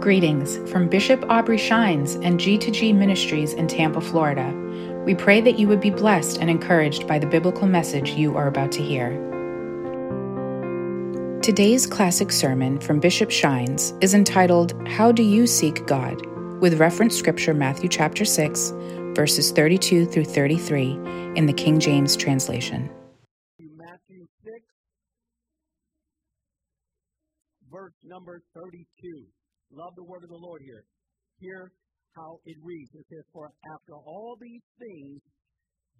Greetings from Bishop Aubrey Shines and G2G Ministries in Tampa, Florida. We pray that you would be blessed and encouraged by the biblical message you are about to hear. Today's classic sermon from Bishop Shines is entitled How Do You Seek God? with reference scripture Matthew chapter 6, verses 32 through 33 in the King James translation. Matthew 6, verse number 32. Love the word of the Lord here. Hear how it reads. It says, For after all these things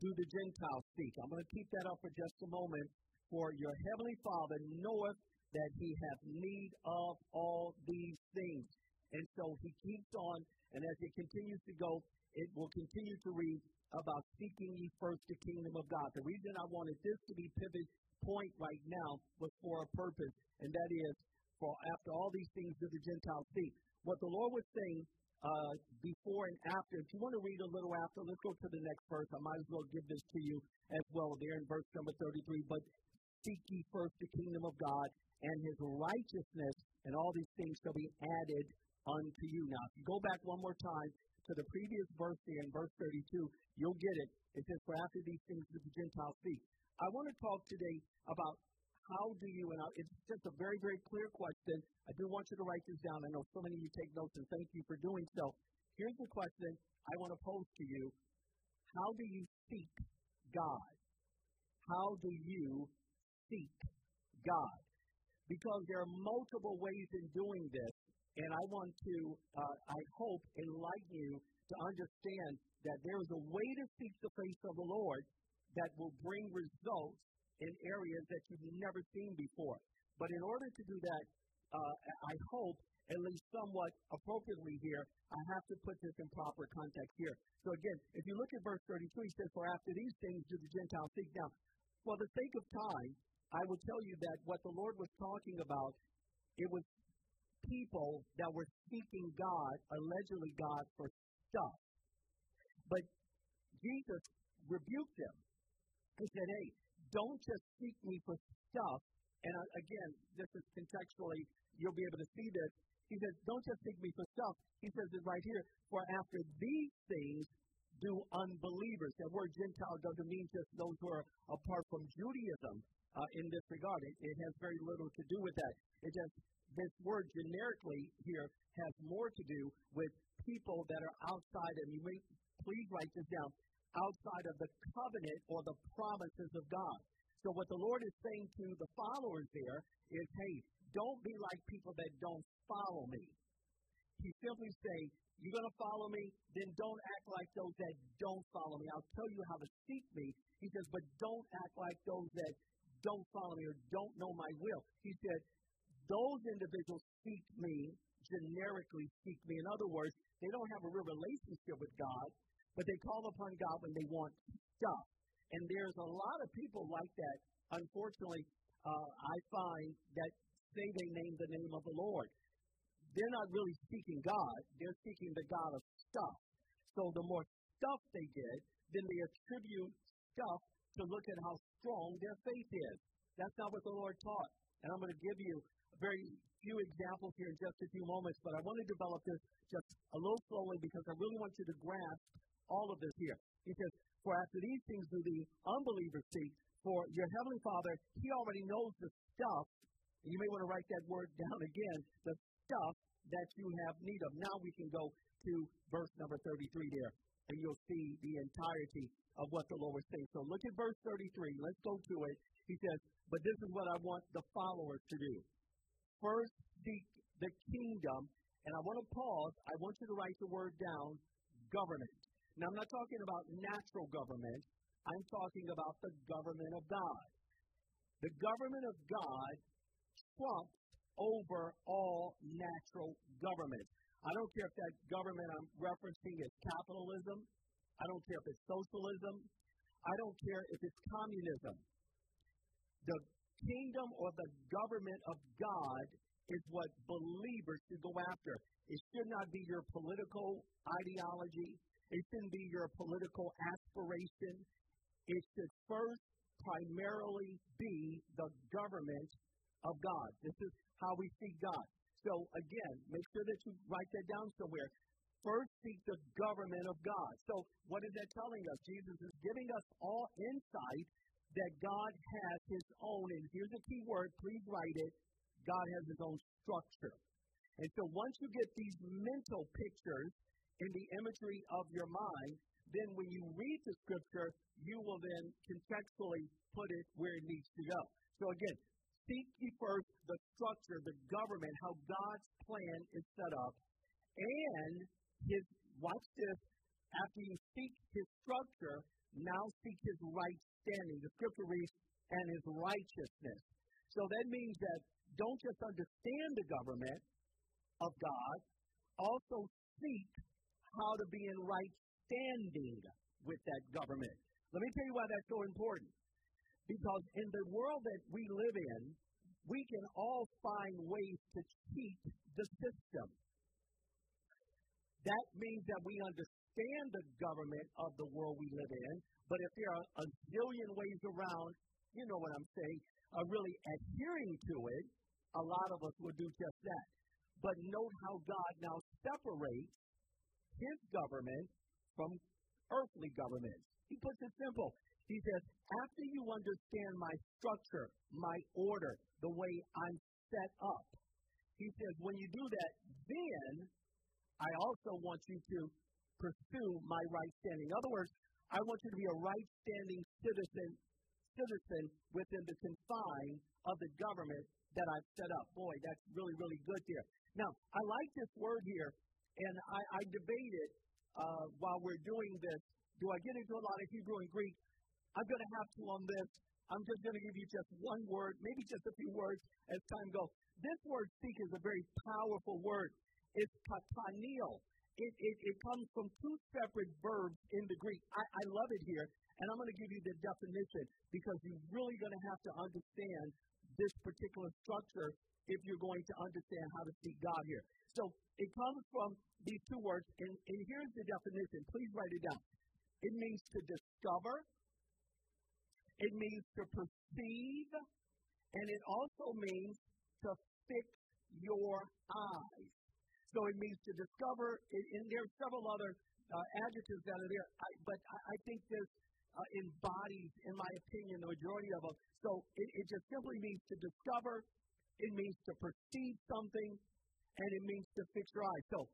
do the Gentiles seek. I'm going to keep that up for just a moment. For your heavenly Father knoweth that he hath need of all these things. And so he keeps on, and as it continues to go, it will continue to read about seeking ye first the kingdom of God. The reason I wanted this to be pivot point right now was for a purpose, and that is for after all these things do the Gentiles seek. What the Lord was saying uh, before and after, if you want to read a little after, let's go to the next verse. I might as well give this to you as well there in verse number 33. But seek ye first the kingdom of God and his righteousness, and all these things shall be added unto you. Now, if you go back one more time to the previous verse there in verse 32, you'll get it. It says, For after these things do the Gentiles seek. I want to talk today about how do you, and it's just a very, very clear question. I do want you to write this down. I know so many of you take notes, and thank you for doing so. Here's the question I want to pose to you How do you seek God? How do you seek God? Because there are multiple ways in doing this, and I want to, uh, I hope, enlighten you to understand that there is a way to seek the face of the Lord that will bring results in areas that you've never seen before. But in order to do that, uh, I hope, at least somewhat appropriately here, I have to put this in proper context here. So again, if you look at verse 32, he says, For after these things do the Gentiles seek. Now, for the sake of time, I will tell you that what the Lord was talking about, it was people that were seeking God, allegedly God, for stuff. But Jesus rebuked them. He said, Hey, don't just seek me for stuff. And uh, again, this is contextually, you'll be able to see this. He says, don't just seek me for stuff. He says it right here. For after these things do unbelievers. That word Gentile doesn't mean just those who are apart from Judaism uh, in this regard. It, it has very little to do with that. It just, this word generically here has more to do with people that are outside, and you may please write this down, outside of the covenant or the promises of God. So what the Lord is saying to the followers there is, hey, don't be like people that don't follow me. He simply saying, you're going to follow me, then don't act like those that don't follow me. I'll tell you how to seek me. He says, but don't act like those that don't follow me or don't know my will. He said, those individuals seek me, generically seek me. In other words, they don't have a real relationship with God. But they call upon God when they want stuff. And there's a lot of people like that. Unfortunately, uh, I find that say they name the name of the Lord. They're not really seeking God. They're seeking the God of stuff. So the more stuff they get, then they attribute stuff to look at how strong their faith is. That's not what the Lord taught. And I'm going to give you a very few examples here in just a few moments, but I want to develop this just a little slowly because I really want you to grasp all of this here. He says, For after these things do the unbelievers seek, for your heavenly Father, He already knows the stuff. And you may want to write that word down again, the stuff that you have need of. Now we can go to verse number 33 there, and you'll see the entirety of what the Lord was saying. So look at verse 33. Let's go to it. He says, But this is what I want the followers to do. First, seek the kingdom. And I want to pause. I want you to write the word down government. Now, I'm not talking about natural government. I'm talking about the government of God. The government of God trumps over all natural government. I don't care if that government I'm referencing is capitalism. I don't care if it's socialism. I don't care if it's communism. The kingdom or the government of God is what believers should go after. It should not be your political ideology. It shouldn't be your political aspiration. It should first primarily be the government of God. This is how we see God. So again, make sure that you write that down somewhere. First, seek the government of God. So, what is that telling us? Jesus is giving us all insight that God has His own, and here's a key word, please write it God has His own structure. And so, once you get these mental pictures in the imagery of your mind, then when you read the scripture, you will then contextually put it where it needs to go. So, again, seek ye first the structure, the government, how God's plan is set up, and his, watch this, after you seek his structure, now seek his right standing. The scripture reads, and his righteousness. So that means that don't just understand the government of God, also seek how to be in right standing with that government. Let me tell you why that's so important. Because in the world that we live in, we can all find ways to cheat the system. That means that we understand the government of the world we live in, but if there are a zillion ways around, you know what I'm saying, uh, really adhering to it, a lot of us will do just that. But note how God now separates his government from earthly government. He puts it simple. He says, after you understand my structure, my order, the way I'm set up, he says, when you do that, then I also want you to pursue my right standing. In other words, I want you to be a right standing citizen citizen within the confines of the government that I've set up. Boy, that's really, really good here. Now, I like this word here, and I, I debate it uh, while we're doing this. Do I get into a lot of Hebrew and Greek? I'm going to have to on this. I'm just going to give you just one word, maybe just a few words as time goes. This word seek is a very powerful word. It's katanil. It, it, it comes from two separate verbs in the Greek. I, I love it here, and I'm going to give you the definition because you're really going to have to understand this particular structure if you're going to understand how to seek God here. So it comes from these two words, and, and here's the definition. Please write it down. It means to discover, it means to perceive, and it also means to fix your eyes. So it means to discover, and there are several other uh, adjectives that are there, I, but I, I think this uh, embodies, in my opinion, the majority of them. So it, it just simply means to discover, it means to perceive something, and it means to fix your eyes. So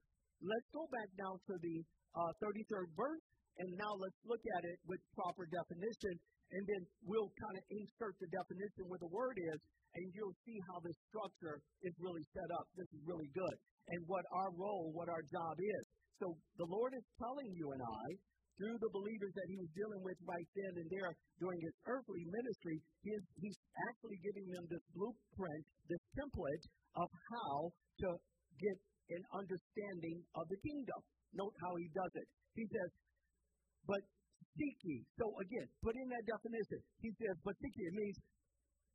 let's go back now to the uh, 33rd verse, and now let's look at it with proper definition, and then we'll kind of insert the definition where the word is, and you'll see how this structure is really set up. This is really good and what our role, what our job is. So the Lord is telling you and I, through the believers that he was dealing with right then and there during his earthly ministry, he is, he's actually giving them this blueprint, this template of how to get an understanding of the kingdom. Note how he does it. He says, but seek ye. So again, put in that definition. He says, but seek ye. It means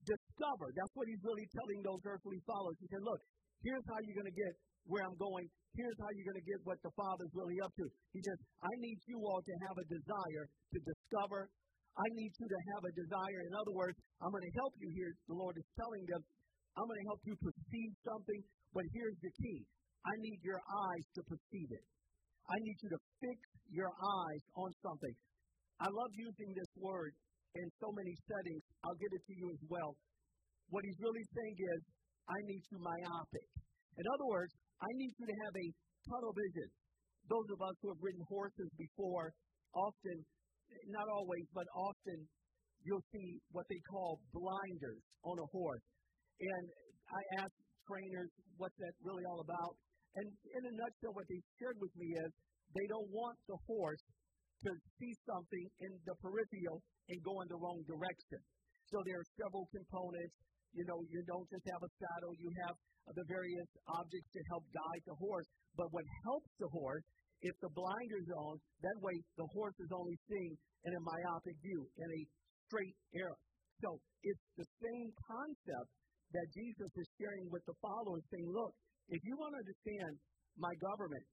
discover. That's what he's really telling those earthly followers. He said, look, here's how you're going to get where I'm going. Here's how you're going to get what the Father's really up to. He says, I need you all to have a desire to discover. I need you to have a desire. In other words, I'm going to help you here. The Lord is telling them, I'm going to help you perceive something, but here's the key. I need your eyes to perceive it. I need you to fix your eyes on something. I love using this word in so many settings. I'll get it to you as well. What he's really saying is, I need you myopic. In other words, I need you to have a tunnel vision. Those of us who have ridden horses before, often, not always, but often, you'll see what they call blinders on a horse. And I asked trainers, what's that really all about? And in a nutshell, what they shared with me is they don't want the horse to see something in the peripheral and go in the wrong direction. So there are several components. You know, you don't just have a saddle, you have the various objects to help guide the horse. But what helps the horse, if the blinders on, that way the horse is only seeing in a myopic view, in a straight arrow. So it's the same concept that Jesus is sharing with the followers, saying, look, if you want to understand my government,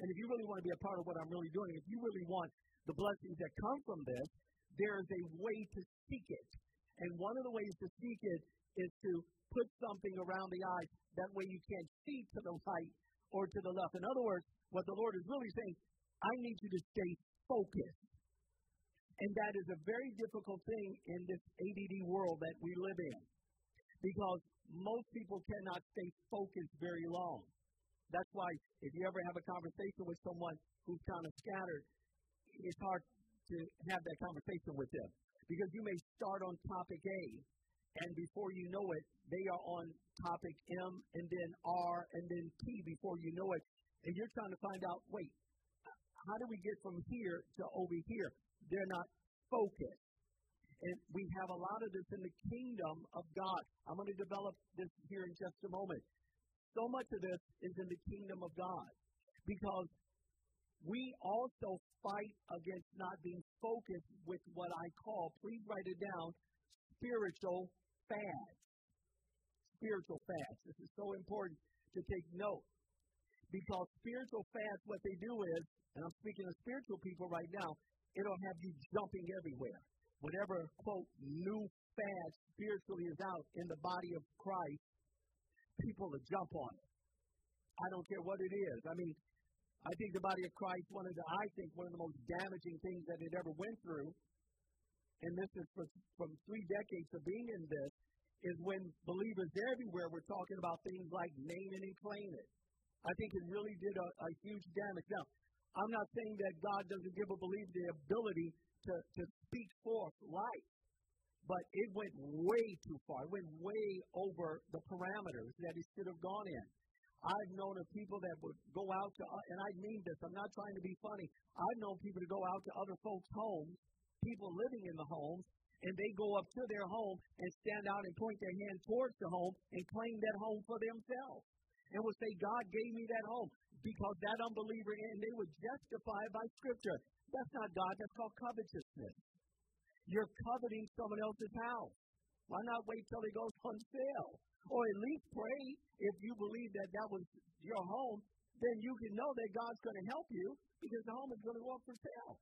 and if you really want to be a part of what I'm really doing, if you really want the blessings that come from this, there is a way to seek it. And one of the ways to seek it is to put something around the eyes. That way you can't see to the right or to the left. In other words, what the Lord is really saying, I need you to stay focused. And that is a very difficult thing in this ADD world that we live in because most people cannot stay focused very long. That's why if you ever have a conversation with someone who's kind of scattered, it's hard to have that conversation with them because you may start on topic A and before you know it, they are on topic M and then R and then T before you know it. And you're trying to find out, wait, how do we get from here to over here? They're not focused. And we have a lot of this in the kingdom of God. I'm going to develop this here in just a moment. So much of this is in the kingdom of God because we also fight against not being focused with what I call, please write it down, spiritual fads. Spiritual fads. This is so important to take note. Because spiritual fads, what they do is, and I'm speaking to spiritual people right now, it'll have you jumping everywhere. Whatever, quote, new fad spiritually is out in the body of Christ, people will jump on it. I don't care what it is. I mean, I think the body of Christ, one of the, I think, one of the most damaging things that it ever went through and this is for, from three decades of being in this, is when believers everywhere were talking about things like name it and claim it. I think it really did a, a huge damage. Now, I'm not saying that God doesn't give a believer the ability to, to speak forth life, but it went way too far. It went way over the parameters that it should have gone in. I've known of people that would go out to, uh, and I mean this, I'm not trying to be funny. I've known people to go out to other folks' homes people living in the homes, and they go up to their home and stand out and point their hand towards the home and claim that home for themselves. And would say, God gave me that home because that unbeliever, and they would justify by Scripture. That's not God, that's called covetousness. You're coveting someone else's house. Why not wait till it goes on sale? Or at least pray if you believe that that was your home, then you can know that God's going to help you because the home is going to go up for sale.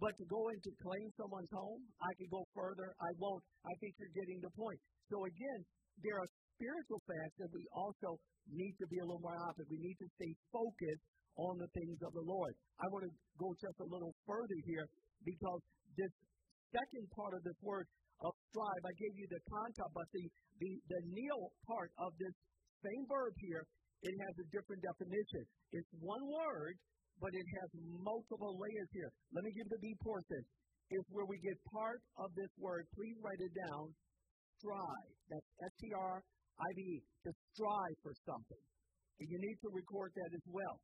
But to go in to claim someone's home, I could go further. I won't. I think you're getting the point. So again, there are spiritual facts that we also need to be a little more myopic. We need to stay focused on the things of the Lord. I want to go just a little further here because this second part of this word of strive, I gave you the concept, but the, the, the kneel part of this same verb here, it has a different definition. It's one word, but it has multiple layers here. Let me give the B portion. Is where we get part of this word. Please write it down. Strive. That's S T R I V E. To strive for something. And you need to record that as well.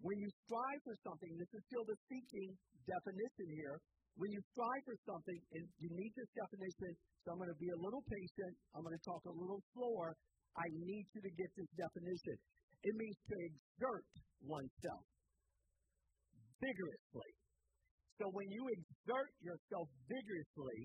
When you strive for something, this is still the seeking definition here. When you strive for something, and you need this definition, so I'm going to be a little patient. I'm going to talk a little slower. I need you to get this definition. It means to exert oneself vigorously. So when you exert yourself vigorously,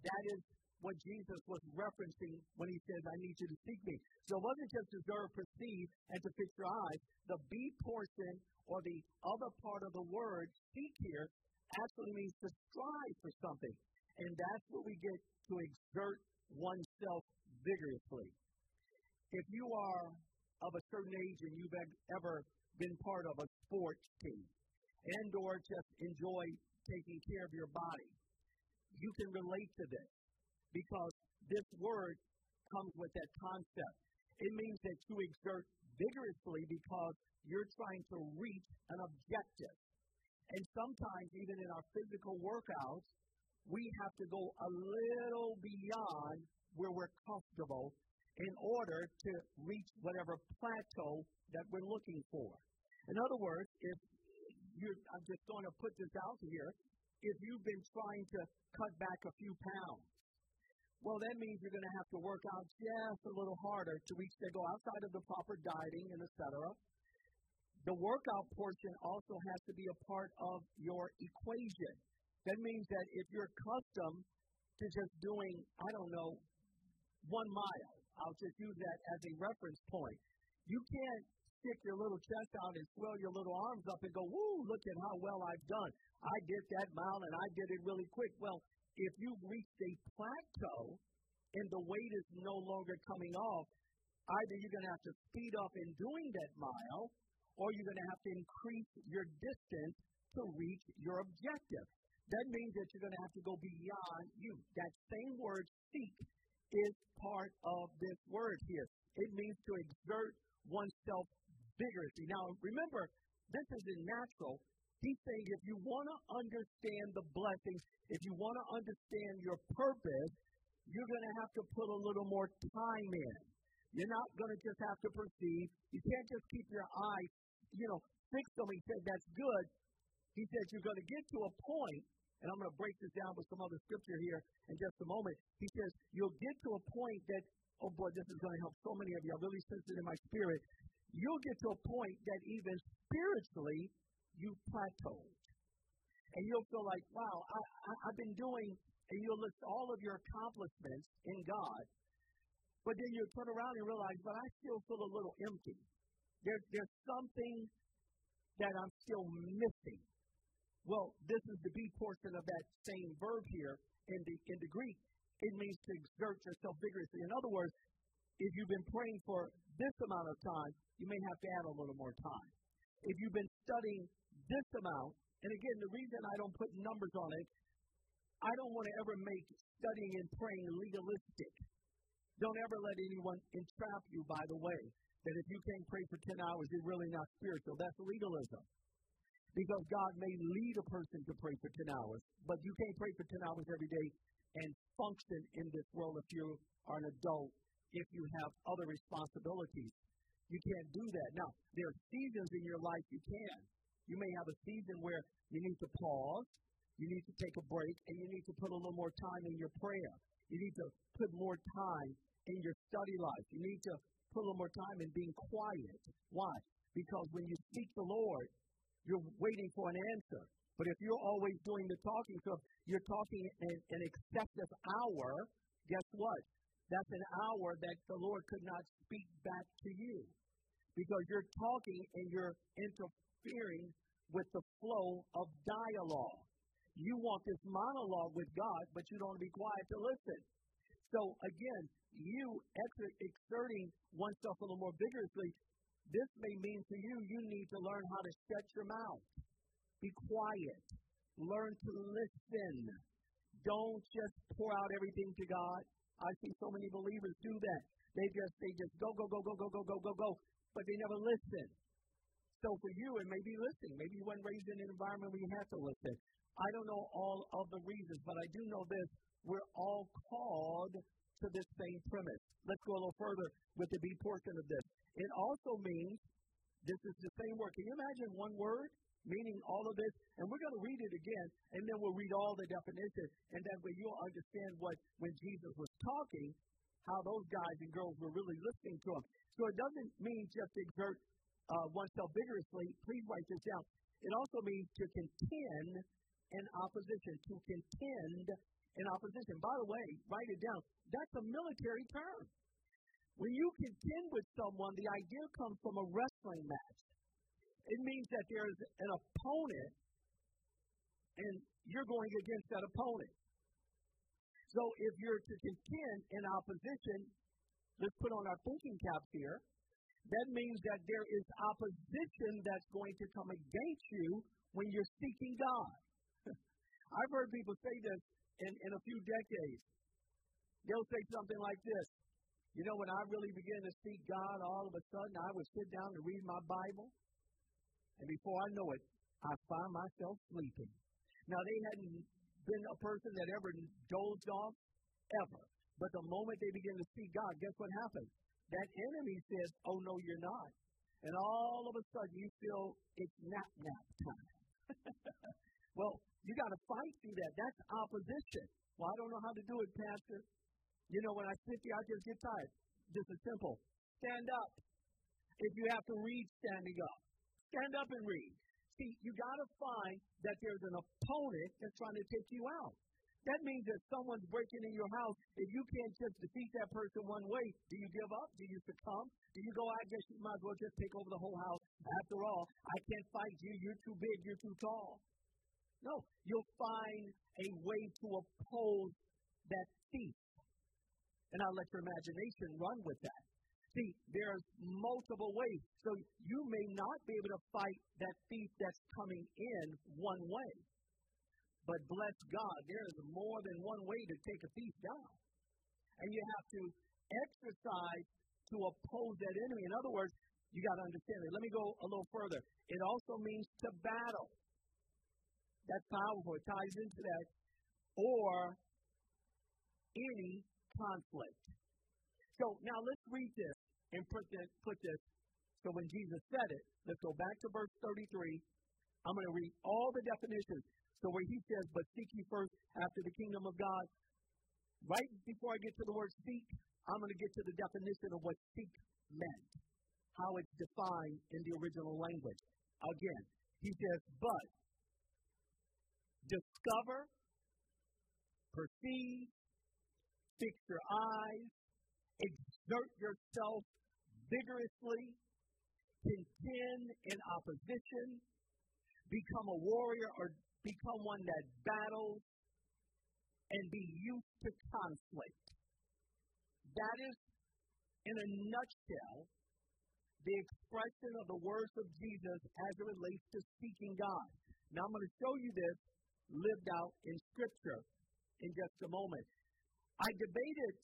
that is what Jesus was referencing when he says, I need you to seek me. So it wasn't just to observe, perceive, and to fix your eyes. The B portion or the other part of the word, seek here, actually means to strive for something. And that's what we get to exert oneself vigorously. If you are of a certain age and you've ever been part of a sports team, and or just enjoy taking care of your body. You can relate to this because this word comes with that concept. It means that you exert vigorously because you're trying to reach an objective. And sometimes, even in our physical workouts, we have to go a little beyond where we're comfortable in order to reach whatever plateau that we're looking for. In other words, if you're, I'm just going to put this out here. If you've been trying to cut back a few pounds, well, that means you're going to have to work out just a little harder to reach the goal outside of the proper dieting and etc. The workout portion also has to be a part of your equation. That means that if you're accustomed to just doing, I don't know, one mile, I'll just use that as a reference point. You can't stick your little chest out and swell your little arms up and go, woo, look at how well I've done. I did that mile and I did it really quick. Well, if you've reached a plateau, and the weight is no longer coming off, either you're going to have to speed up in doing that mile, or you're going to have to increase your distance to reach your objective. That means that you're going to have to go beyond you. That same word, seek, is part of this word here. It means to exert oneself vigorously. Now, remember, this isn't natural. He's saying if you want to understand the blessings, if you want to understand your purpose, you're going to have to put a little more time in. You're not going to just have to perceive. You can't just keep your eyes, you know, fixed on. He said that's good. He says you're going to get to a point, and I'm going to break this down with some other scripture here in just a moment. He says you'll get to a point that, oh boy, this is going to help so many of you. I really sense it in my spirit. You'll get to a point that even spiritually you plateaued. And you'll feel like, wow, I, I, I've been doing, and you'll list all of your accomplishments in God, but then you turn around and realize, but I still feel a little empty. There, there's something that I'm still missing. Well, this is the B portion of that same verb here in the in the Greek. It means to exert yourself vigorously. In other words, if you've been praying for this amount of time, you may have to add a little more time. If you've been studying this amount, and again, the reason I don't put numbers on it, I don't want to ever make studying and praying legalistic. Don't ever let anyone entrap you, by the way, that if you can't pray for 10 hours, you're really not spiritual. That's legalism. Because God may lead a person to pray for 10 hours, but you can't pray for 10 hours every day and function in this world if you are an adult, if you have other responsibilities. You can't do that. Now, there are seasons in your life you can. You may have a season where you need to pause, you need to take a break, and you need to put a little more time in your prayer. You need to put more time in your study life. You need to put a little more time in being quiet. Why? Because when you seek the Lord, you're waiting for an answer. But if you're always doing the talking, so you're talking an, an excessive hour, guess what? That's an hour that the Lord could not speak back to you. Because you're talking and you're interfering with the flow of dialogue. You want this monologue with God, but you don't want to be quiet to listen. So again, you exerting oneself a little more vigorously, this may mean to you, you need to learn how to shut your mouth. Be quiet. Learn to listen. Don't just pour out everything to God. I see so many believers do that. They just they just go, go, go, go, go, go, go, go, go, but they never listen. So for you, it may be listening. Maybe you weren't raised in an environment where you had to listen. I don't know all of the reasons, but I do know this. We're all called to this same premise. Let's go a little further with the B portion of this. It also means this is the same word. Can you imagine one word meaning all of this? And we're going to read it again, and then we'll read all the definitions, and that way you'll understand what when Jesus was talking, how those guys and girls were really listening to him. So it doesn't mean just exert uh, oneself vigorously. Please write this down. It also means to contend in opposition, to contend in opposition. By the way, write it down. That's a military term. When you contend with someone, the idea comes from a wrestling match. It means that there's an opponent and you're going against that opponent. So if you're to contend in opposition, let's put on our thinking caps here. That means that there is opposition that's going to come against you when you're seeking God. I've heard people say this in, in a few decades. They'll say something like this. You know, when I really began to seek God, all of a sudden I would sit down and read my Bible, and before I know it, I find myself sleeping. Now, they hadn't been a person that ever dozed off, ever. But the moment they begin to seek God, guess what happens? That enemy says, Oh, no, you're not. And all of a sudden you feel it's not nap time. well, you got to fight through that. That's opposition. Well, I don't know how to do it, Pastor. You know, when I sit here, I just get tired. Just as simple. Stand up. If you have to read standing up, stand up and read. See, you got to find that there's an opponent that's trying to take you out. That means that someone's breaking in your house. If you can't just defeat that person one way, do you give up? Do you succumb? Do you go, I guess you might as well just take over the whole house? After all, I can't fight you. You're too big. You're too tall. No, you'll find a way to oppose that thief. And I'll let your imagination run with that. See, there's multiple ways. So you may not be able to fight that thief that's coming in one way. But bless God, there is more than one way to take a thief down. And you have to exercise to oppose that enemy. In other words, you got to understand it. Let me go a little further. It also means to battle. That's powerful. It ties into that. Or any conflict. So now let's read this and put this, put this. So when Jesus said it, let's go back to verse 33. I'm going to read all the definitions. So where he says, but seek ye first after the kingdom of God, right before I get to the word seek, I'm going to get to the definition of what seek meant, how it's defined in the original language. Again, he says, but discover, perceive, fix your eyes, exert yourself vigorously, contend in opposition, become a warrior or become one that battles, and be used to conflict. That is, in a nutshell, the expression of the words of Jesus as it relates to seeking God. Now, I'm going to show you this lived out in Scripture in just a moment. I debated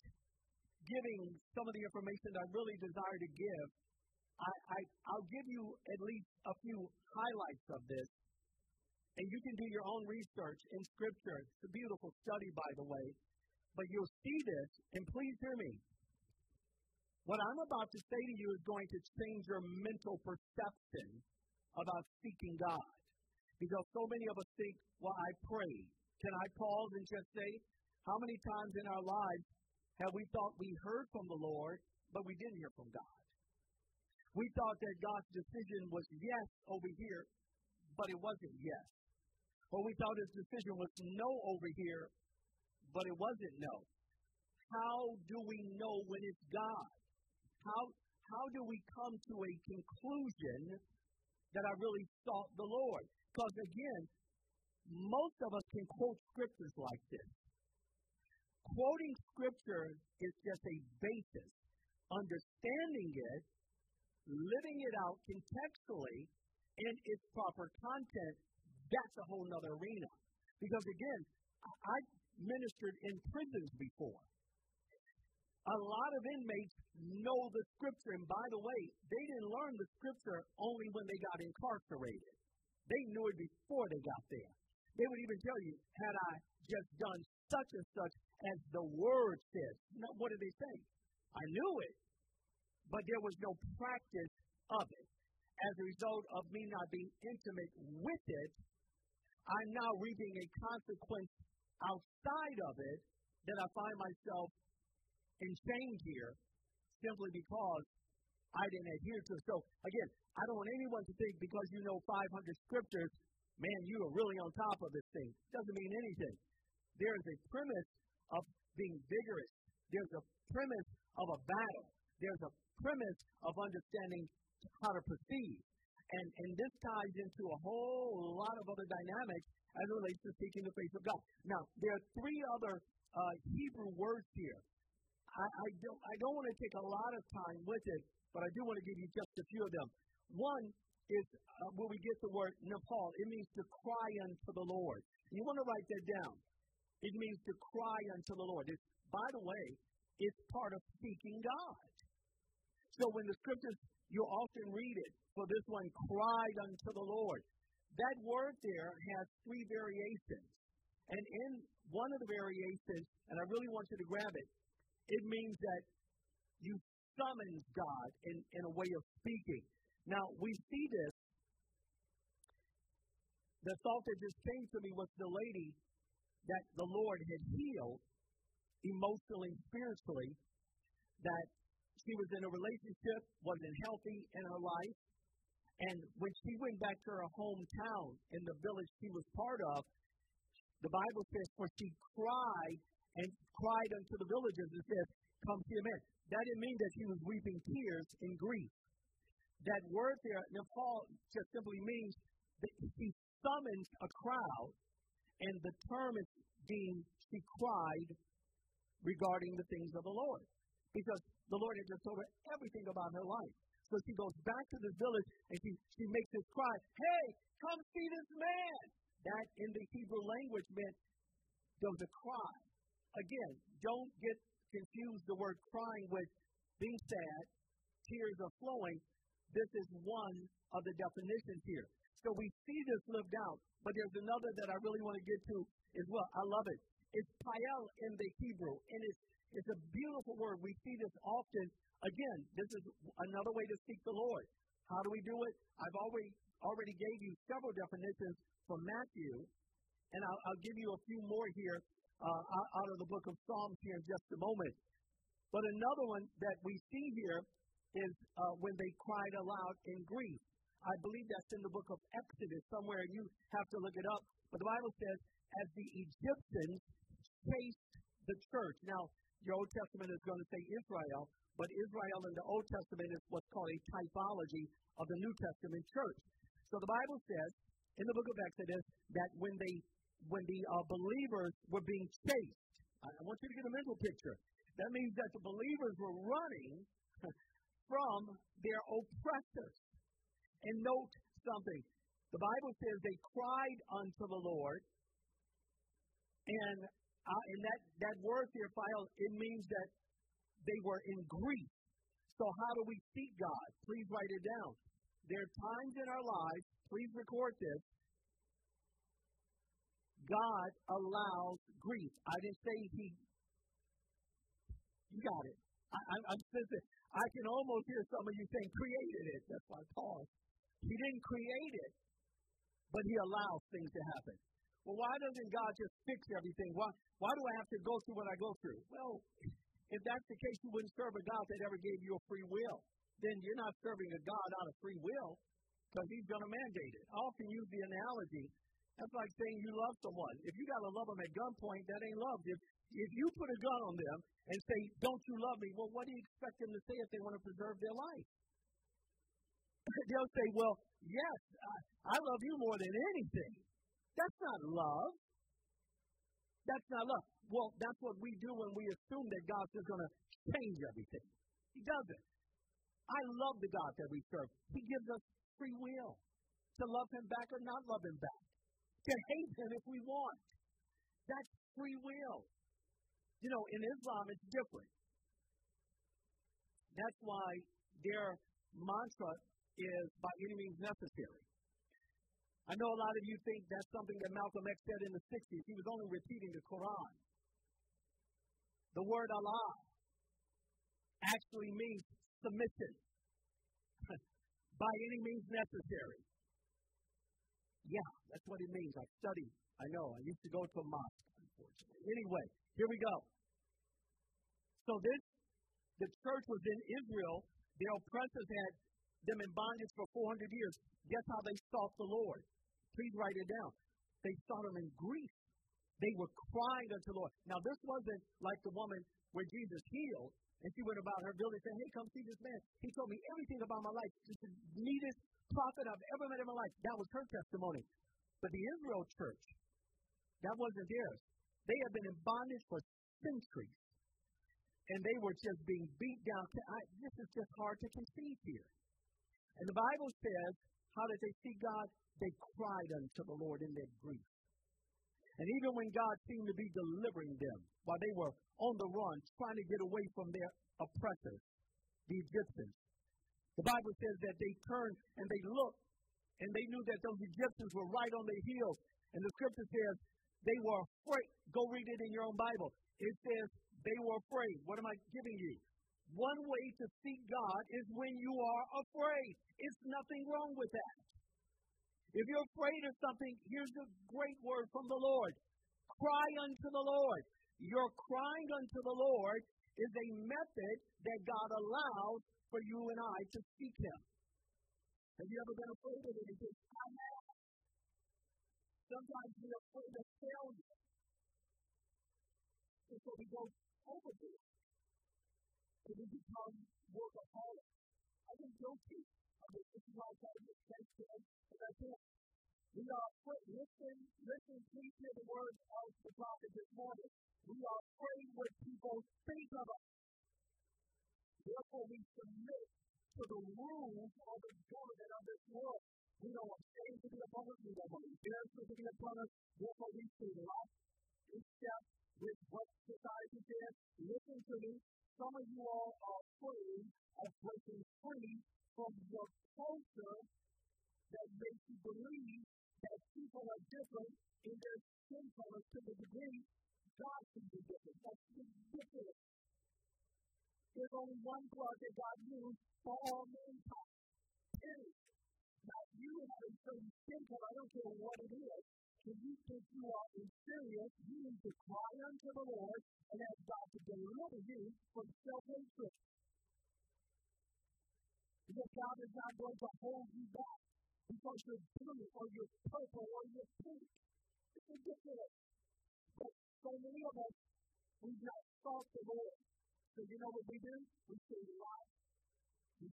giving some of the information that I really desire to give. I, I, I'll give you at least a few highlights of this and you can do your own research in Scripture. It's a beautiful study, by the way. But you'll see this, and please hear me. What I'm about to say to you is going to change your mental perception about seeking God. Because so many of us think, well, I prayed. Can I pause and just say, how many times in our lives have we thought we heard from the Lord, but we didn't hear from God? We thought that God's decision was yes over here, but it wasn't yes. Or we thought his decision was no over here, but it wasn't no. How do we know when it's God? How, how do we come to a conclusion that I really sought the Lord? Because again, most of us can quote scriptures like this. Quoting scripture is just a basis. Understanding it, living it out contextually in its proper content that's a whole nother arena. Because again, I ministered in prisons before. A lot of inmates know the scripture, and by the way, they didn't learn the scripture only when they got incarcerated. They knew it before they got there. They would even tell you, had I just done such and such as the word says. What did they say? I knew it, but there was no practice of it. As a result of me not being intimate with it, I'm now reaping a consequence outside of it that I find myself in shame here simply because I didn't adhere to it. So, again, I don't want anyone to think because you know 500 scriptures, man, you are really on top of this thing. Doesn't mean anything. There is a premise of being vigorous, there's a premise of a battle, there's a premise of understanding how to proceed. And, and this ties into a whole lot of other dynamics as it relates to seeking the face of God. Now, there are three other uh, Hebrew words here. I, I, don't, I don't want to take a lot of time with it, but I do want to give you just a few of them. One is uh, where we get the word Nepal. It means to cry unto the Lord. You want to write that down. It means to cry unto the Lord. It's, by the way, it's part of seeking God. So when the scriptures you often read it. For this one cried unto the Lord. That word there has three variations. And in one of the variations, and I really want you to grab it, it means that you summons God in, in a way of speaking. Now, we see this. The thought that just came to me was the lady that the Lord had healed emotionally spiritually, that she was in a relationship, wasn't healthy in her life. And when she went back to her hometown in the village she was part of, the Bible says, for she cried and cried unto the villagers and said, Come see a man. That didn't mean that she was weeping tears in grief. That word there, Nepal, just simply means that she summoned a crowd, and the term is being she cried regarding the things of the Lord. Because the Lord had just told her everything about her life. So she goes back to the village and she, she makes this cry, Hey, come see this man. That in the Hebrew language meant there was a cry. Again, don't get confused the word crying with being sad, tears are flowing. This is one of the definitions here. So we see this lived out, but there's another that I really want to get to as well. I love it. It's pael in the Hebrew, and it's it's a beautiful word. We see this often. Again, this is another way to seek the Lord. How do we do it? I've already already gave you several definitions from Matthew, and I'll, I'll give you a few more here uh, out of the book of Psalms here in just a moment. But another one that we see here is uh, when they cried aloud in grief. I believe that's in the book of Exodus somewhere. You have to look it up. But the Bible says, as the Egyptians chased the church. Now, your Old Testament is going to say Israel, but Israel in the Old Testament is what's called a typology of the New Testament church. So the Bible says in the book of Exodus that when they when the uh, believers were being chased, I, I want you to get a mental picture. That means that the believers were running from their oppressors. And note something. The Bible says they cried unto the Lord. And, uh, and that, that word here, pael, it means that they were in grief. So how do we seek God? Please write it down. There are times in our lives, please record this. God allows grief. I didn't say he. You got it. I, am sensitive. I can almost hear some of you saying, created it. That's why I paused. He didn't create it, but He allows things to happen. Well, why doesn't God just fix everything? Why, why do I have to go through what I go through? Well, if that's the case, you wouldn't serve a God that ever gave you a free will. Then you're not serving a God out of free will because He's going to mandate it. I often use the analogy that's like saying you love someone. If you got to love them at gunpoint, that ain't love. If, if you put a gun on them and say, Don't you love me? Well, what do you expect them to say if they want to preserve their life? They'll say, Well, yes, I, I love you more than anything. That's not love. That's not love. Well, that's what we do when we assume that God's just going to change everything. He doesn't. I love the God that we serve. He gives us free will to love Him back or not love Him back to hate him if we want. That's free will. You know, in Islam, it's different. That's why their mantra is by any means necessary. I know a lot of you think that's something that Malcolm X said in the 60s. He was only repeating the Quran. The word Allah actually means submission by any means necessary. Yeah, that's what it means. I studied. I know. I used to go to a mosque, unfortunately. Anyway, here we go. So this, the church was in Israel. Their oppressors had them in bondage for 400 years. Guess how they sought the Lord? Please write it down. They sought him in grief. They were crying unto the Lord. Now, this wasn't like the woman where Jesus healed, and she went about her village saying, Hey, come see this man. He told me everything about my life. He's the neatest prophet I've ever met in my life. That was her testimony. But the Israel church, that wasn't theirs. They had been in bondage for centuries. And they were just being beat down. I, this is just hard to conceive here. And the Bible says, how did they see God? They cried unto the Lord in their grief. And even when God seemed to be delivering them while they were on the run, trying to get away from their oppressors, the Egyptians, the Bible says that they turned and they looked and they knew that those Egyptians were right on their heels. And the scripture says they were afraid. Go read it in your own Bible. It says they were afraid. What am I giving you? One way to seek God is when you are afraid. It's nothing wrong with that. If you're afraid of something, here's a great word from the Lord cry unto the Lord. Your crying unto the Lord is a method that God allows for you and I to seek Him. Have you ever been afraid of anything? I have. Sometimes we're afraid of failure. And so we go overboard. So we become workaholics. I've been guilty of this. This is why I try to make sense to us, I can't. We are afraid. Listen, listen, please hear the words of the prophet this morning. We are afraid what people think of us. Therefore, we submit to the rules of the government of this world. We don't want shame to be upon us. We don't want embarrassment to be upon us. Therefore, we should love, step with what society says. Listen to me. Some of you all are afraid of breaking free from the culture that makes you believe that people are different in their skin color to the degree God can be different. That's ridiculous. There's only one blood that God used for all mankind. Period. Now, you have a certain skin color, I don't care what it is. If you think you are serious, you need to cry unto the Lord and ask God to deliver you from self-hatred. Because God is not going to hold you back because you're blue or you're purple or you're pink. It's ridiculous. But so many of us, we've not sought the Lord. So you know what we do? We say lie. We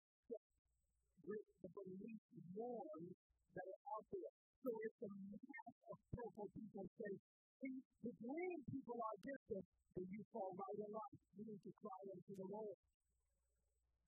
with the belief norms that are out there. So it's a mass of purple people say, see, the green people are different, then you fall right in line. You need to cry unto the Lord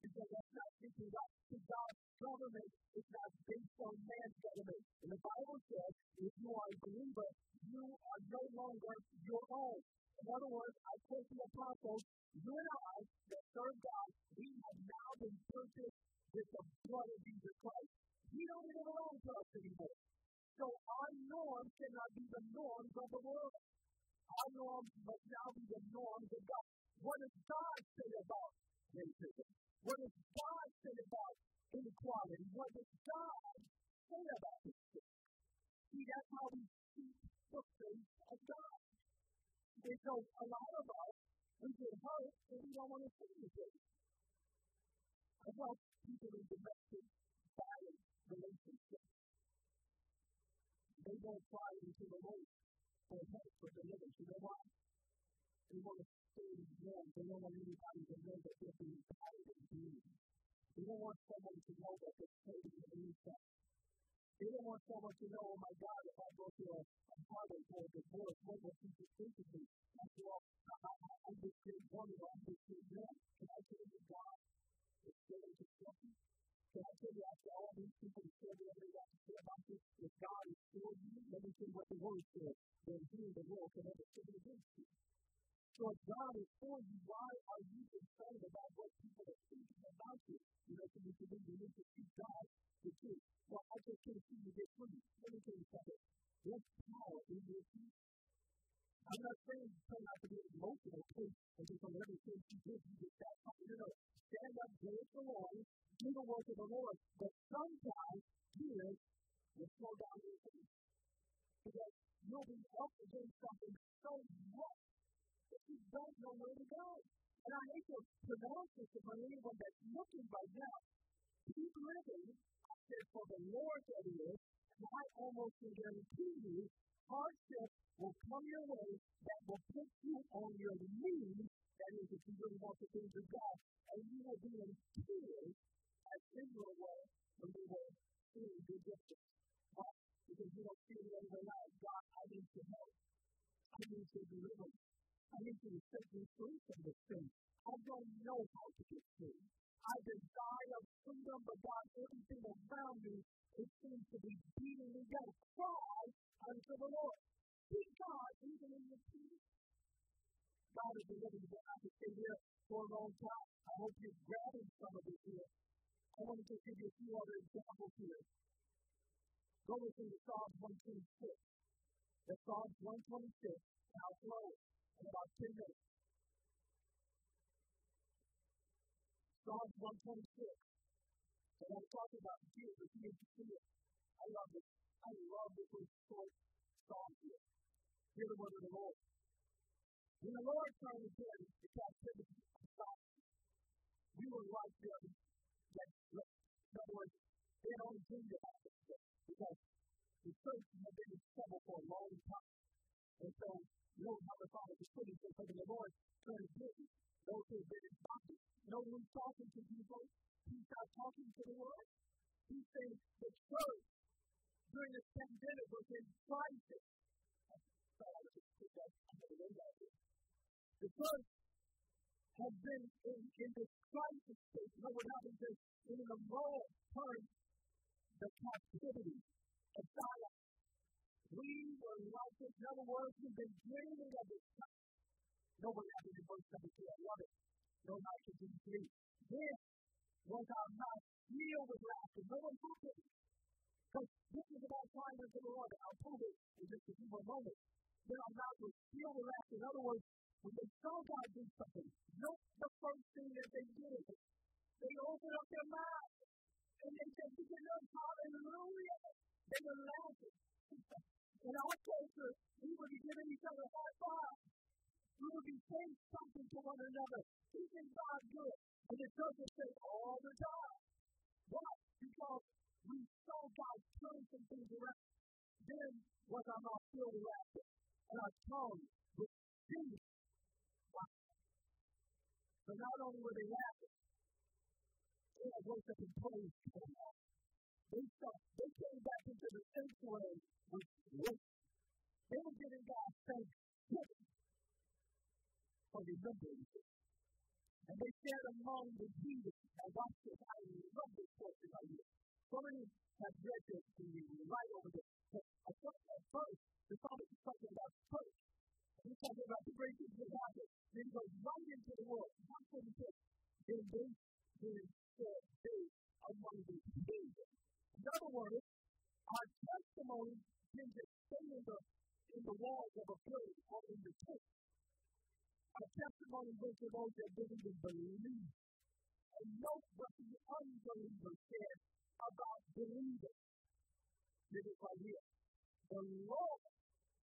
because that's not thinking. See, God's government is not based on man's government. And the Bible says if you are a believer, you are no longer your own. In other words, I quote the apostles, you and I, that serve God, we have now been purchased with the blood of Jesus Christ. We don't even belong to us anymore. So our norms cannot be the norms of the world. Our norms must now be the norms of God. What does God say about racism? What does God say about inequality? What does God say about this? See, that's how we see the face of God. And so a lot of us, we get hurt and we don't want to see anything. I help people in domestic violence relationships. They don't fly into the Lord for help, for deliverance. You know why? They want to stay warm. They don't want anybody to know that they're being tired and bruised. They don't want someone to know that they're hurting and inside. They don't want someone to know, oh my God, if I go through a, a heartache or a divorce, what will people think of me? After all, I, I, I'm just great woman, I'm just great man. I tell you God is still in construction? Can I tell you after all these people said whatever they got to say about you, if God is for you, let me you what the word says, then he in the world can never stand against you. So if God is for you, why are you concerned about what people are thinking about you? You know, so you can you need to seek God the truth. Well, I just can't see you get free. Let me tell you something. There's power in your peace. I'm not saying try not to be emotional, and just on everything you do, you get that. You know, stand up, go with the Lord, do the work of the Lord. But sometimes tears will slow down your faith. Because you'll be up against something so much that you don't know where to go. And I hate to pronounce this for anyone that's looking right now. Keep living, I said, for the Lord that is, and I almost can guarantee you, hardship will come your way that will if you really want the things of God, and you will be in tears as Israel was when they were in the distance. Why? Because you don't see any other way God, I need your help. I need your deliverance. I need to set me free from this thing. I don't know how to get free. I desire freedom, but God, everything around me, it seems to be beating me down. Cry unto the Lord. Seek God even in the peace. God is delivering you. I could stay here for a long time. I hope you're grabbing some of it here. I want to just give you a few other examples here. Go with me to Psalms 126. The Psalms 126, and I'll close in about 10 minutes. Psalms 126. And I'm talking about Jesus, he is the I love it. I love this little short psalm here. Hear the word of the Lord. When the Lord turned again the captivity of Zion, we were like them that, in other words, they had only dreamed about this because the church had been in trouble for a long time. And so you know Father is putting things over the Lord turned busy. Those who have been in bondage. You know talking to people, he's not talking to the world. He's saying the church during this pandemic was in crisis. The church have been in, in this crisis state. No, we're not in this, in the moral turn, the captivity of Zion. We were like this. In other words, we've been dreaming of this time. No, we're not in verse 17. I love it. No, 19 This was our mouth filled with laughter. No one it. Because this is about crying unto the Lord. I'll prove it in just a few more moments. Then our mouth was filled with laughter. In other words, when they saw God do something, note the first thing that they did. They opened up their mouth and they said, Begin up, hallelujah. They were laughing. In our culture, we would be giving each other high fives. We would be saying something to one another, keeping God good. And the church would say all the time. Why? Because we saw God turn some things around. Then was our mouth filled with laughter, and our tongue was singing. So not only were they laughing, they had worship and praise coming out. They, saw, they came back into the sanctuary with worship. They were giving God thanksgiving for remembering this. And they said among the Jews, and watch this, I love this portion right here. So many have read this to me right over there. But at first, the psalmist is talking about church. He's talking about the great things that happen. Then he goes right into the world. He says. Then they did said they among the heathen. In other words, our testimony can just stay in the in the walls of a building or in the church. Our testimony goes to those that didn't even believe. And note what the unbeliever said about believers. This is right here. The Lord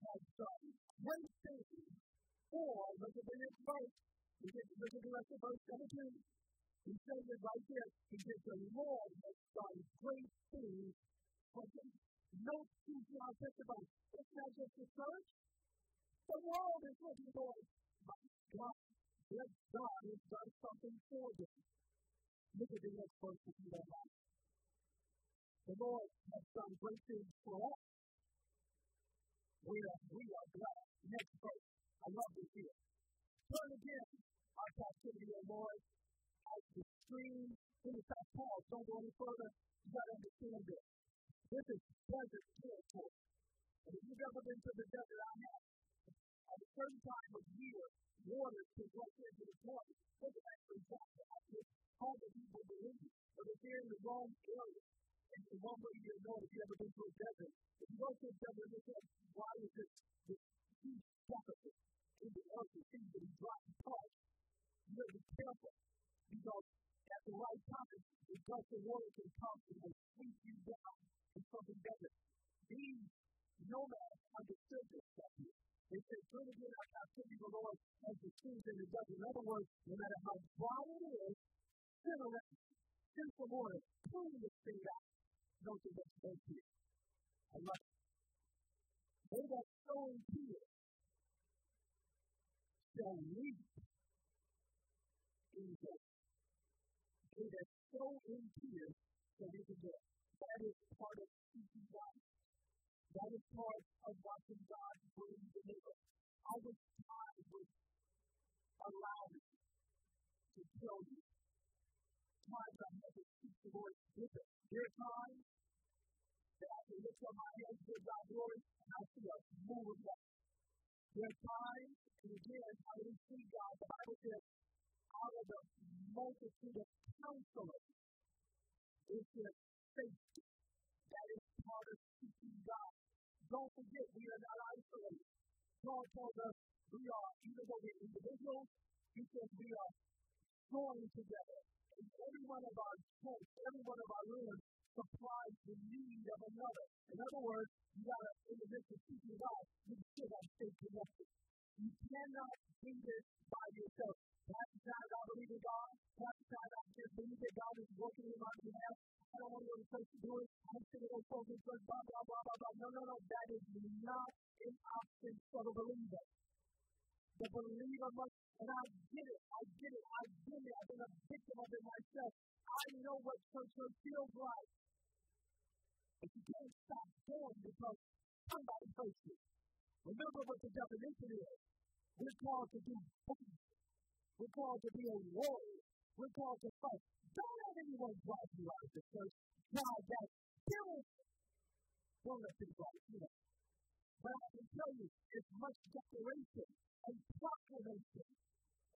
has done great things for, the next verse. Look at, look at the rest of verse 17. He says it right there. He says, The Lord has done great things for them. Note who's now testifying. It's not just the church. The world is looking for it. But God, yes, God has done something for them. Look at the next verse if you don't mind. The Lord has done great things for us. We are, we are glad. Next verse. I love this here. Turn again our captivity, O Lord, as the stream in the South Paul. Don't go any further. You got to understand this. This is desert territory. And if you've ever been to the desert, I have. At a certain time of year, water can rush into the water. Doesn't actually drop it. All the people believe. But if they're in the wrong area, and the one way you know if you ever been to a desert, if you go to a desert, you say, why is this, this huge deficit in the earth that seems to be dry and parched? You got to be careful because at the right time, the gust of water can come and sweep you down in something better. These nomads understood this stuff here. They said, Turn again our captivity, the Lord, as the streams in the desert. In other words, no matter how dry it is, send around, send some water, clean this thing out notice what's said here. I love it. They that sow in tears shall reap in joy. They that sow in tears shall reap in joy. That is part of seeking God. That is part of watching God bring deliver. I was tired with allowing to tell you. Times I had to speak the Lord with. There are times that I can lift up my hands to God glory and I see a move of God. There are times, and again, I didn't see God. The Bible says, out of the multitude of counselors is there safety. That is part of seeking God. Don't forget, we are not isolated. God tells us we are, even though we're individuals, He says we are joined together every one of our points, every one of our rooms supplies the need of another. In other words, you got to, in the God, you still have to connected. You cannot do this by yourself. Pastor Todd, I believe in God. Pastor Todd, I just believe that God is working in my behalf. I don't want to go to church to do it. I'm sitting on blah, blah, blah, blah, blah. No, no, no. That is not an option for the believer. The believer must and I get it. I get it. I've been there. I've been a victim of it myself. I know what church hurt feels like. But you can't stop going because somebody hurts you. Remember what the definition is. We're called to do both. We're called to be a warrior. We're called to fight. Don't let anyone drive you out of the church. God, that spirit. Don't let them drive you out. But I can tell you, as much declaration and proclamation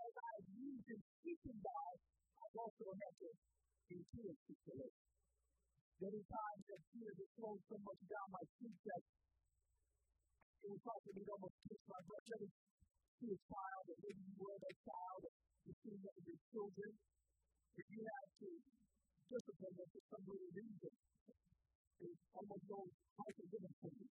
as I've used in speaking God, I've also had to endure situations. Many times that tears have flown so much down my cheek that it was for me to almost kiss my breath. Let me see a child, or maybe you were that child, or you see one of your children, if you have to discipline them for some little reason, to give them something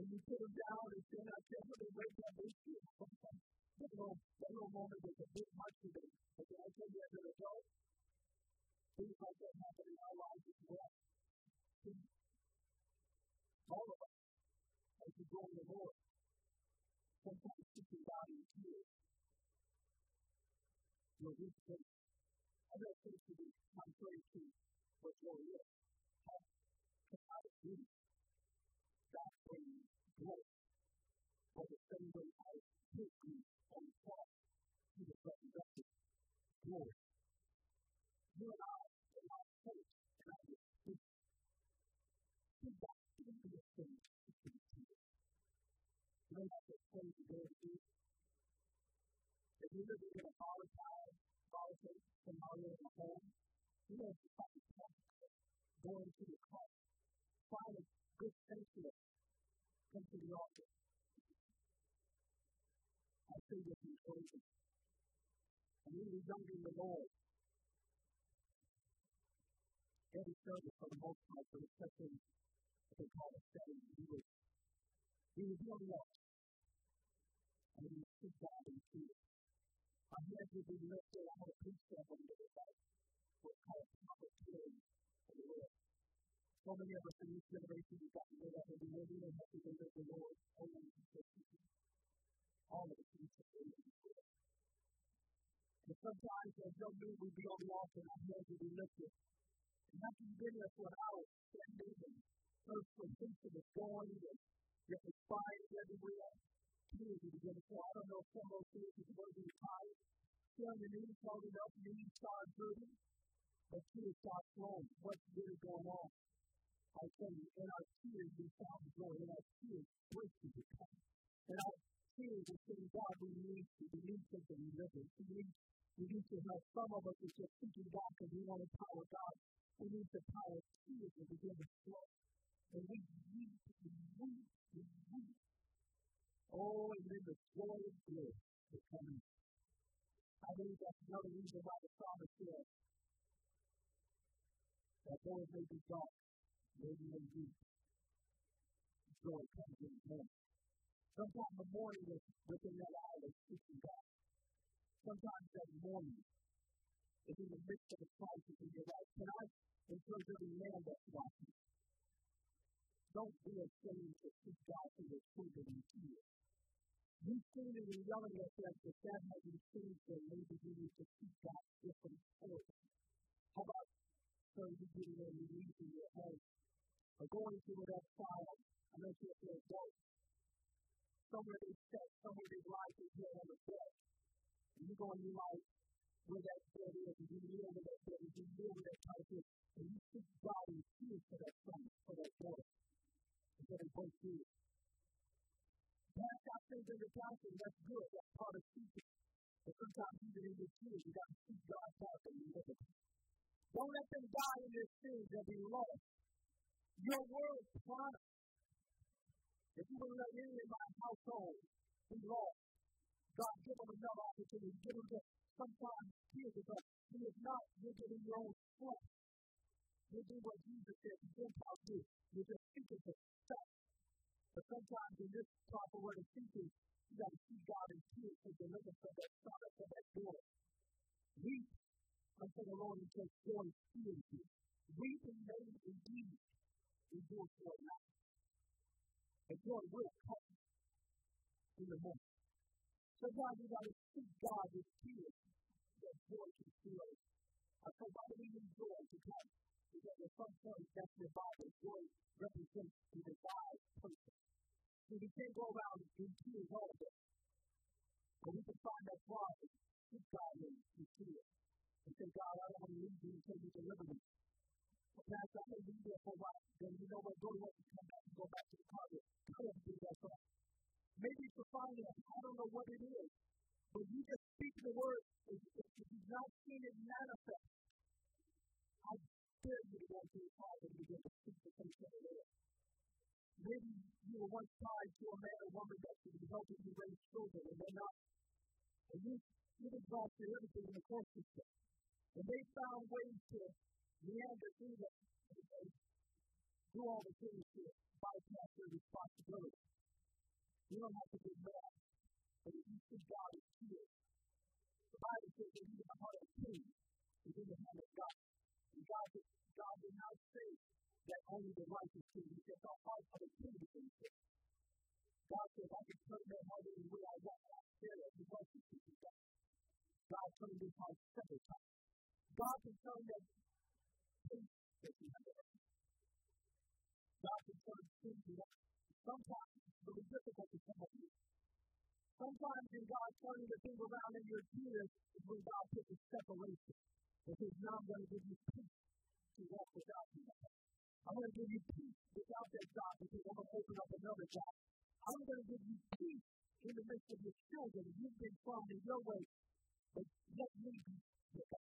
and you put them down and stand there when they wake up. That little, that little moment is a bit much for. But can I tell you as an adult, things like that happen in our lives as well. All of us, as we grow in the Lord, sometimes seeking God in tears. You're weak faith. I things to be contrary to what you're with. How can I brings growth for the same way I took you on the cross to the resurrected glory. You and I are not faith and I will speak. See God into the things to see to you. Don't have to say to to. If you live in a volatile, volatile scenario in a home, don't have to going to the cross. Find a good sanctuary come to the altar. I. And we in the Lord, every service for the most part, but especially what they call a setting, he was, he was young enough. And he sit down and it. My hands would be lifted, a preach stuff on the the Lord. So many of us in this generation have gotten rid of it, and we don't have to the Lord only in All of us need to the. And sometimes as young men, we'd be on the altar and our hands be lifted. And standing and is going, and you're inspired everywhere, tears begin to flow. I don't know if some of those tears are going to be. Stay on your knees enough, knees start hurting, but tears start flowing. What's really going on? I tell you, in our tears we found joy, in our tears breakthrough will come. In our tears we say, God, we need you, we need something deliverance. We need, we need to help. Some of us are just seeking God because we want to power God. We need the power of tears to begin to flow. And we weep, we weep, we weep. Oh, and then the joy of bliss will come. I believe that's another reason why the psalmist said that it may be dark, maybe they do. Joy comes in the morning. Sometimes the morning is within that hour of seeking God. Sometimes that morning is in the midst of the crisis in your life. Can I encourage every man that's watching? Don't be ashamed to seek God for your children and tears. You've seen it in yelling at them, but that hasn't changed them. Maybe you need to seek God different for them. How about so you getting there and releasing your home or going through that trial, I mentioned it for adults. Somewhere they set, somewhere they lie their head on the bed. And you go in your life where that bed is, and you kneel where that bed is, you kneel where that couch is, and you seek God and tears for that son, for that daughter. And then they both do it. Cast things in your counseling, that's good, that's part of teaching. But sometimes even in your tears, you got to seek God's heart and live it. Don't let them die in their sins, they'll be lost. Your word promise. If you don't let any in my household be lost, God, give them another opportunity. Give them just sometimes tears of. He is not, you're your own flesh. You do what Jesus said the Gentiles do. You're just seeking to stuff. But sometimes in this proper word of teaching, you got to see God in tears to deliver from that son from that daughter. Weep unto the Lord and take joy in you. Weeping may indeed endure for a night. And joy will come in the morning. Sometimes you got to seek God with tears that joy can feel. I say, why do we need joy to come? Because at some point, that's the Bible. Joy represents the divine person. So we can't go around in tears all day. But we can find that father, seek God in fear. And say, God, I don't want to leave you until you deliver me. But Pastor, I may be there for a while. Then you know what? Go to work and come back and go back to the car. God doesn't do that for Maybe it's for finance. I don't know what it is. But you just speak the word. If, if, you've not seen it manifest, I dare you to go to your father and begin to speak the things that are there. Maybe you were once tied to a man or woman that should be helping you raise children, and they're not. And you, you've exhausted everything in the court system. And they found ways to meander through them do all the things to bypass their responsibility. You don't have to get mad, but if you see God is here, the Bible says that even the heart of the king is in the hand of God. And God, God did not say that only the righteous king. He said the heart of the king is in here. God says, I can turn their heart any way I want. I care that he wants to see God. God turned his heart several times. God can turn that you God can turn things around. Sometimes it's really difficult to some of you. Sometimes in God turning the thing around in your tears is when God puts a separation. Because now I'm going to give you peace to walk without me. I'm going to give you peace without that job because I'm going to open up another job. I'm going to give you peace in the midst of your children. You've been from in your way, but let me be your God.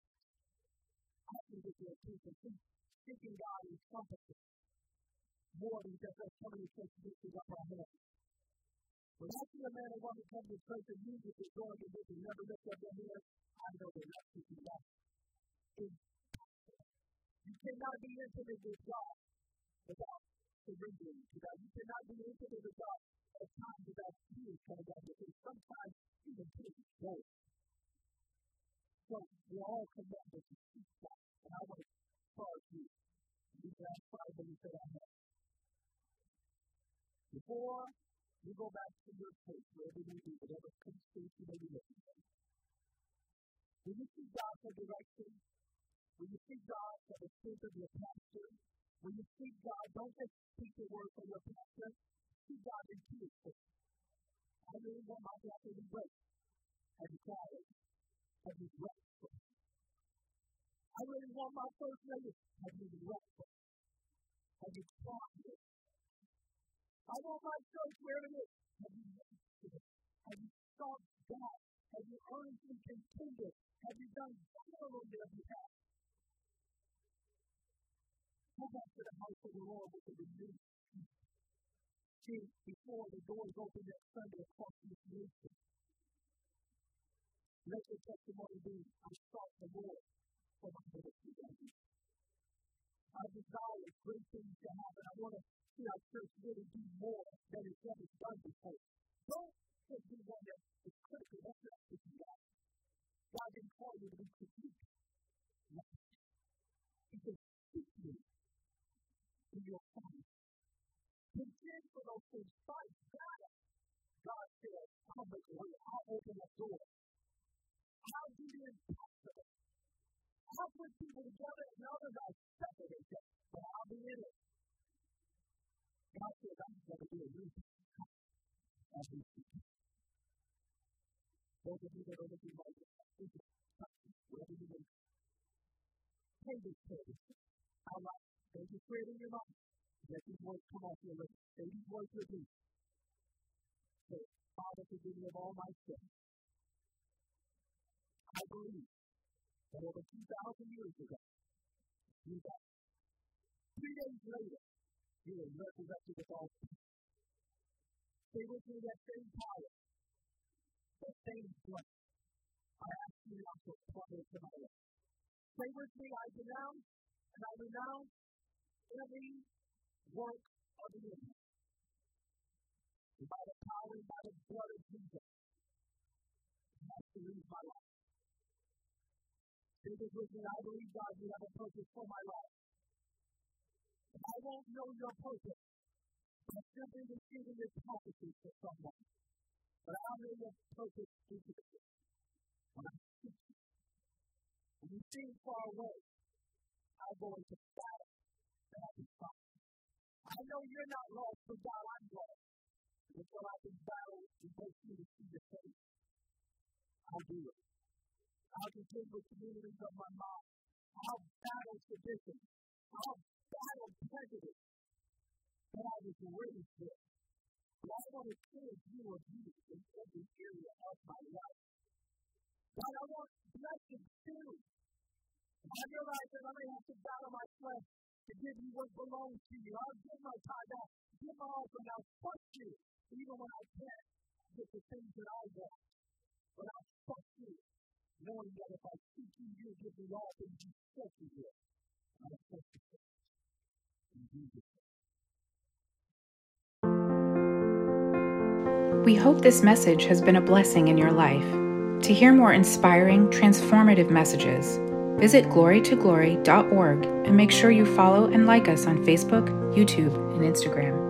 I get your peace and peace. Seeking God in company more than just us coming to church and up our hands. When I see a man or woman come to church and music is going to this and never lift up their hands, I know they're not seeking God. You cannot be intimate with God without surrendering to God. You cannot be intimate with God at times without tears coming out because sometimes even tears go. So we're all to seek God. And I want to charge you. You can ask five minutes that I have. Before you go back to your place, wherever you do, whatever constraints you may be looking for, when you seek God for direction, when you seek God for the strength of your pastor, when you seek God, don't just speak the word from your pastor, seek God in peace. I really want my pastor to be great. You tried it? Have you rest I really want my first lady. Have you rest Have you it? I want my church where it is. Have you rested Have you sought God? Have you earnestly contended? Have you done battle on their behalf? Go back to the house of the Lord with a renewed See, before the doors open that Sunday across this nation, let your testimony be, I sought the Lord for my ministry. I desire great things to happen. I want to see our church really do more than it's ever done before. Don't just be one that is critical. That's not what you got. God didn't call you to be critiqued. He said, seek me in your family. Contend for those things. Fight battle. God said, I'll make a way. I'll open a door. I'll do the impossible. I'll put people together and others I'll separate them. But I'll be in it. God said, I'm going to do thing. I'll be Those of you that are looking like this, you. Pay this service. How much? Don't just in your mind. Let these words come off your lips. Say these words with me. Say, Father, forgive me of all my sins. I believe that over 2,000 years ago, died. Three days later, you were resurrected with all peace. Stay with me that same power, that same strength. I ask you now to apply it to my life. Stay with me, I denounce and I renounce every work of the enemy. By the power and by the blood of Jesus, I have to lose my life. David with me, I believe God, you have a purpose for my life. I won't know your purpose, I'm simply receiving this prophecy for someone. But I'll know your purpose intimately. When I when you seem far away, I'll go into battle and I'll be fine. I know you're not lost, but God, I'm lost. And so I can battle and make you to see the face I'll do it. I'll contend with communities of my mind. I'll battle sedition. I'll battle prejudice that I was raised. But I want to serve you of you in every area of my life. God, I want blessings too. I realize that I may have to battle my flesh to give you what belongs to you. I'll give my tithe. I'll give my offering. I'll trust you even when I can't get the things that I want. But I'll trust you, knowing that if I you, you'll give me all things you said. I'll trust you. We hope this message has been a blessing in your life. To hear more inspiring, transformative messages, visit glorytoglory.org and make sure you follow and like us on Facebook, YouTube, and Instagram.